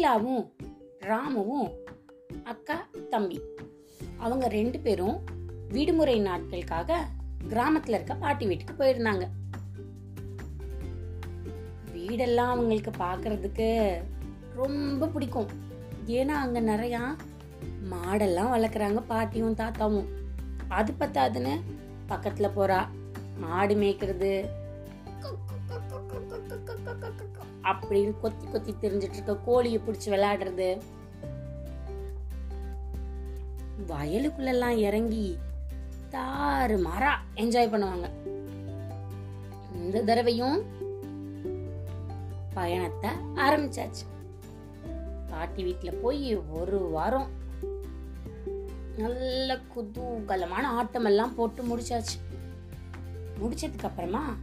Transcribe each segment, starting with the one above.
ஷீலாவும் ராமுவும் அக்கா தம்பி. அவங்க ரெண்டு பேரும் விடுமுறை நாட்களுக்காக கிராமத்துல இருக்க பாட்டி வீட்டுக்கு போயிருந்தாங்க. வீடெல்லாம் அவங்களுக்கு பாக்குறதுக்கு ரொம்ப பிடிக்கும். ஏன்னா அங்க நிறையா மாடெல்லாம் வளர்க்குறாங்க பாட்டியும் தாத்தாவும். அது பத்தாதுன்னு பக்கத்துல போறா. மாடு மேய்க்கிறது அப்படின்னு கொத்தி கொத்தி தெரிஞ்சிட்டு இருக்க கோழியை பிடிச்சி விளையாடுறது. வயலுக்குள்ளெல்லாம் இறங்கி தாறு மாறா என்ஜாய் பண்ணுவாங்க. இந்த தடவையும் பயணத்தை ஆரம்பிச்சாச்சு. பாட்டி வீட்டுல போய் ஒரு வாரம் நல்ல குதூகலமான ஆட்டம் எல்லாம் போட்டு முடிச்சாச்சு. முடிச்சதுக்கு அப்புறமா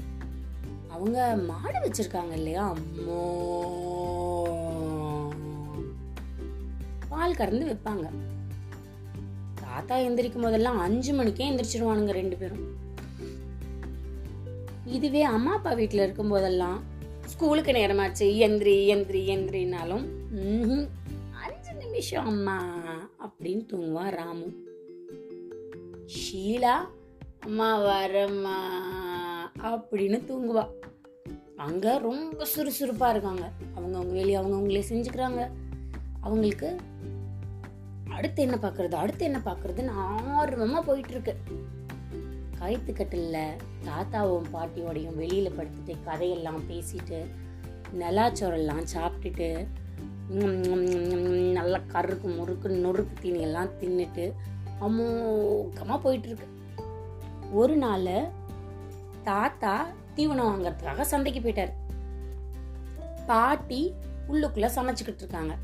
அவங்க மாடு வச்சிருக்காங்க இல்லையா? அம்மோ பால் கறந்து வைப்பாங்க. தாத்தா எந்திரிக்கும் போதெல்லாம் அஞ்சு மணிக்கே எந்திரிச்சிருவானுங்க ரெண்டு பேரும். இதுவே அம்மா அப்பா வீட்டுல இருக்கும் போதெல்லாம் ஸ்கூலுக்கு நேரமாச்சு. எந்திரி எந்திரி எந்திரினாலும் அஞ்சு நிமிஷம் அம்மா அப்படின்னு தூங்குவான் ராமு. ஷீலா அம்மா வரம்மா அப்படின்னு தூங்குவா. அங்கே ரொம்ப சுறுசுறுப்பாக இருக்காங்க. அவங்க அவங்க வேலையை அவங்க அவங்களே செஞ்சுக்கிறாங்க. அவங்களுக்கு அடுத்து என்ன பார்க்கறது அடுத்து என்ன பார்க்கறதுன்னு ஆர்வமாக போயிட்டுருக்கு. கயிற்றுக்கட்டில் தாத்தாவும் பாட்டியோடையும் வெளியில் படுத்துட்டு கதையெல்லாம் பேசிட்டு நிலாச்சோரெல்லாம் சாப்பிட்டுட்டு நல்லா கருக்கு முறுக்கு நொறுக்கு தீனியெல்லாம் தின்னுட்டு அமோகமாக போயிட்டுருக்கு. ஒரு நாள் தாத்தா தீவனம் வாங்கறதுக்காக சந்தைக்கு போயிட்டாரு. பாட்டி உள்ளுக்குள்ள சமைச்சுக்கிட்டு இருக்காங்க.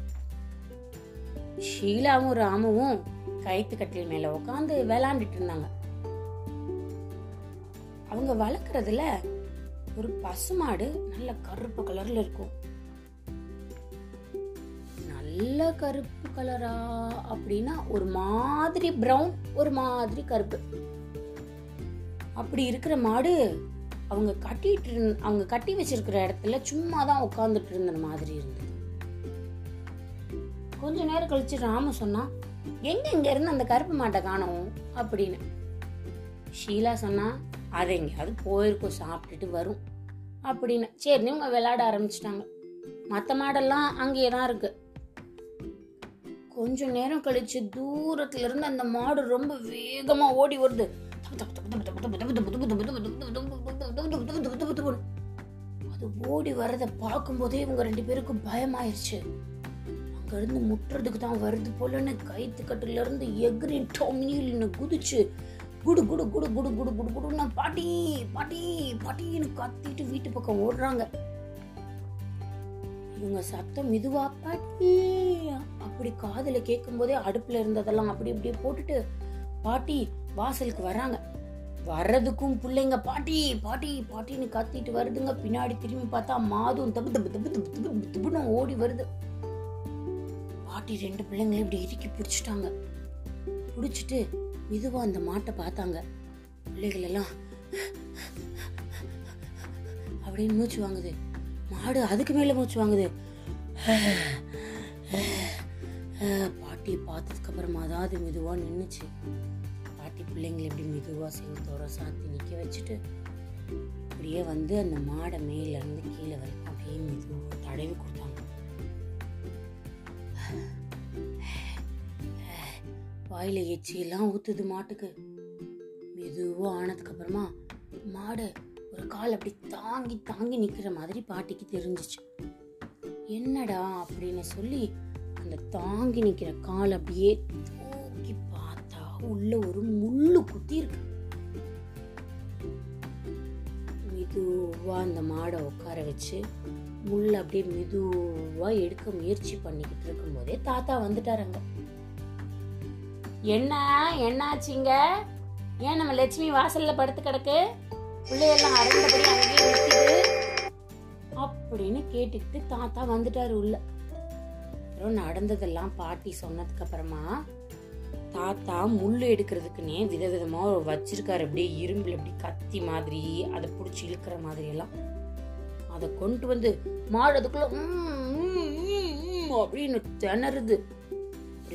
ஷீலாவும் ராமுவும் கைத்து கட்டில் மேல உட்காந்து விளாண்டுட்டு இருந்தாங்க. அவங்க வளர்க்கறதுல ஒரு பசுமாடு நல்ல கருப்பு கலர்ல இருக்கும். நல்ல கருப்பு கலரா அப்படின்னா ஒரு மாதிரி ப்ரௌன் ஒரு மாதிரி கருப்பு. அப்படி இருக்கிற மாடு அவங்க கட்டிட்டு அவங்க கட்டி வச்சிருக்கிற இடத்துல சும்மா தான் உட்காந்துட்டு இருந்த மாதிரி இருந்தது கொஞ்ச நேரம் கழிச்சு ராம சொன்னா எங்க இங்க இருந்து அந்த கருப்பு மாட்டை காணும் அப்படின்னு ஷீலா சொன்னா அது எங்கேயாவது போயிருக்கும் சாப்பிட்டுட்டு வரும் அப்படின்னு சரி இவங்க விளையாட ஆரம்பிச்சிட்டாங்க மற்ற மாடெல்லாம் அங்கேயே தான் இருக்கு கொஞ்ச நேரம் கழிச்சு தூரத்துல இருந்து அந்த மாடு ரொம்ப வேகமா ஓடி வருது ஓடி வரத பார்க்கும்போதே இவங்க ரெண்டு பேருக்கும் பயமாயிருச்சு. அங்கேருந்து முட்டுறதுக்கு தான் வருது போலன்னு கைத்து கட்டுல இருந்து எகிரி டொம்னில்னு குதிச்சு குடு குடு குடு குடு குடு குடு குடுன்னு பாட்டி பாட்டி பாட்டின்னு கத்திட்டு வீட்டு பக்கம் ஓடுறாங்க. இவங்க சத்தம் இதுவா பாட்டி அப்படி காதில் கேட்கும் போதே அடுப்புல இருந்ததெல்லாம் அப்படி இப்படியே போட்டுட்டு பாட்டி வாசலுக்கு வர்றாங்க. வர்றதுக்கும் பிள்ளைங்க பாட்டி பாட்டி பாட்டின்னு கத்திட்டு வருதுங்க. பின்னாடி திரும்பி பார்த்தா மாதும் தப்பு தப்பு தப்பு தப்பு தப்பு தப்புன்னு ஓடி வருது. பாட்டி ரெண்டு பிள்ளைங்களையும் இப்படி இறுக்கி பிடிச்சிட்டாங்க. பிடிச்சிட்டு மெதுவா அந்த மாட்டை பார்த்தாங்க. பிள்ளைகள் எல்லாம் அப்படின்னு மூச்சு வாங்குது. மாடு அதுக்கு மேல மூச்சு வாங்குது. பாட்டி பார்த்ததுக்கு அப்புறமா அதாவது மெதுவாக நின்றுச்சு சாத்தி பிள்ளைங்களை இப்படி மெதுவாக செவத்தோர சாத்தி நிற்க வச்சுட்டு அப்படியே வந்து அந்த மாடை மேலேருந்து கீழே வரைக்கும் அப்படியே மெதுவாக தடவி கொடுத்தாங்க. வாயில் எச்சியெல்லாம் ஊற்றுது மாட்டுக்கு. மெதுவாக ஆனதுக்கப்புறமா மாடு ஒரு கால் அப்படி தாங்கி தாங்கி நிற்கிற மாதிரி பாட்டிக்கு தெரிஞ்சிச்சு. என்னடா அப்படின்னு சொல்லி அந்த தாங்கி நிற்கிற கால் அப்படியே உள்ள ஒரு முள்ளு குத்தி இருக்கு. மெதுவாக அந்த மாடை உட்கார வச்சு முள் அப்படியே மெதுவாக எடுக்க முயற்சி பண்ணிக்கிட்டு இருக்கும்போதே தாத்தா வந்துட்டாருங்க என்ன? என்னாச்சுங்க? ஏன் நம்ம லட்சுமி வாசல்ல படுத்து கிடக்கு? பிள்ளையெல்லாம் அரண்டபடி அங்கேயே நிற்குது அப்படின்னு கேட்டுக்கிட்டு தாத்தா வந்துட்டாரு உள்ள. அப்புறம் நடந்ததெல்லாம் பாட்டி சொன்னதுக்கு அப்புறமா தாத்தா முள் எடுக்கிறதுக்குன்னே விதவிதமாக வச்சிருக்காரு. அப்படியே இரும்பில் அப்படி கத்தி மாதிரி அதை பிடிச்சி இழுக்கிற மாதிரி எல்லாம் அதை கொண்டு வந்து மாடு அதுக்குள்ள அப்படின்னு திணறுது.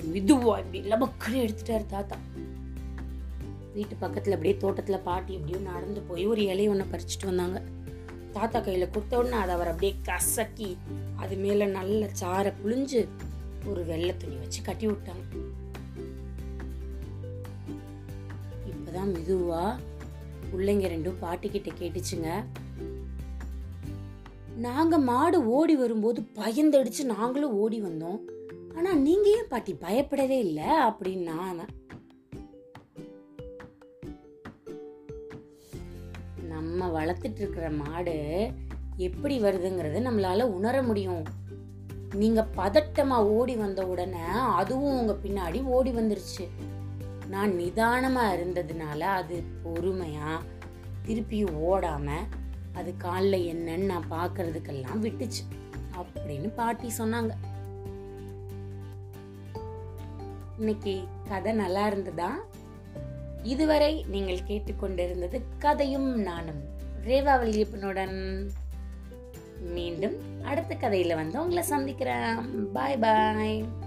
அப்படி இப்படி இப்படி லபக்குன்னு எடுத்துட்டாரு தாத்தா. வீட்டு பக்கத்துல அப்படியே தோட்டத்துல பாட்டி அப்படியே நடந்து போய் ஒரு இலைய ஒன்று பறிச்சுட்டு வந்தாங்க. தாத்தா கையில கொடுத்த உடனே அதை அவர் அப்படியே கசக்கி அது மேல நல்ல சாரை புழிஞ்சு ஒரு வெள்ளை துணி வச்சு கட்டி விட்டாங்க. தான் மெதுவா பிள்ளைங்க ரெண்டும் பாட்டிக்கிட்ட கேட்டுச்சுங்க. நாங்க மாடு ஓடி வரும்போது பயந்தடிச்சு நாங்களும் ஓடி வந்தோம். ஆனா நீங்க ஏன் பாட்டி பயப்படவே இல்ல? அப்படின்னா நம்ம வளர்த்துட்டு இருக்கிற மாடு எப்படி வருதுங்கிறத நம்மளால உணர முடியும். நீங்க பதட்டமா ஓடி வந்த உடனே அதுவும் உங்க பின்னாடி ஓடி வந்துருச்சு. நான் நிதானமாக இருந்ததுனால அது பொறுமையாக திருப்பி ஓடாமல் அது காலில் என்னன்னு நான் பார்க்கறதுக்கெல்லாம் விட்டுச்சு. அப்படின்னு பாட்டி சொன்னாங்க. இன்னைக்கு கதை நல்லா இருந்ததா? இதுவரை நீங்கள் கேட்டுக்கொண்டிருந்தது கதையும் நானும் ரேவா வல்லியப்பனுடன். மீண்டும் அடுத்த கதையில வந்து உங்களை சந்திக்கிறேன். பாய் பாய்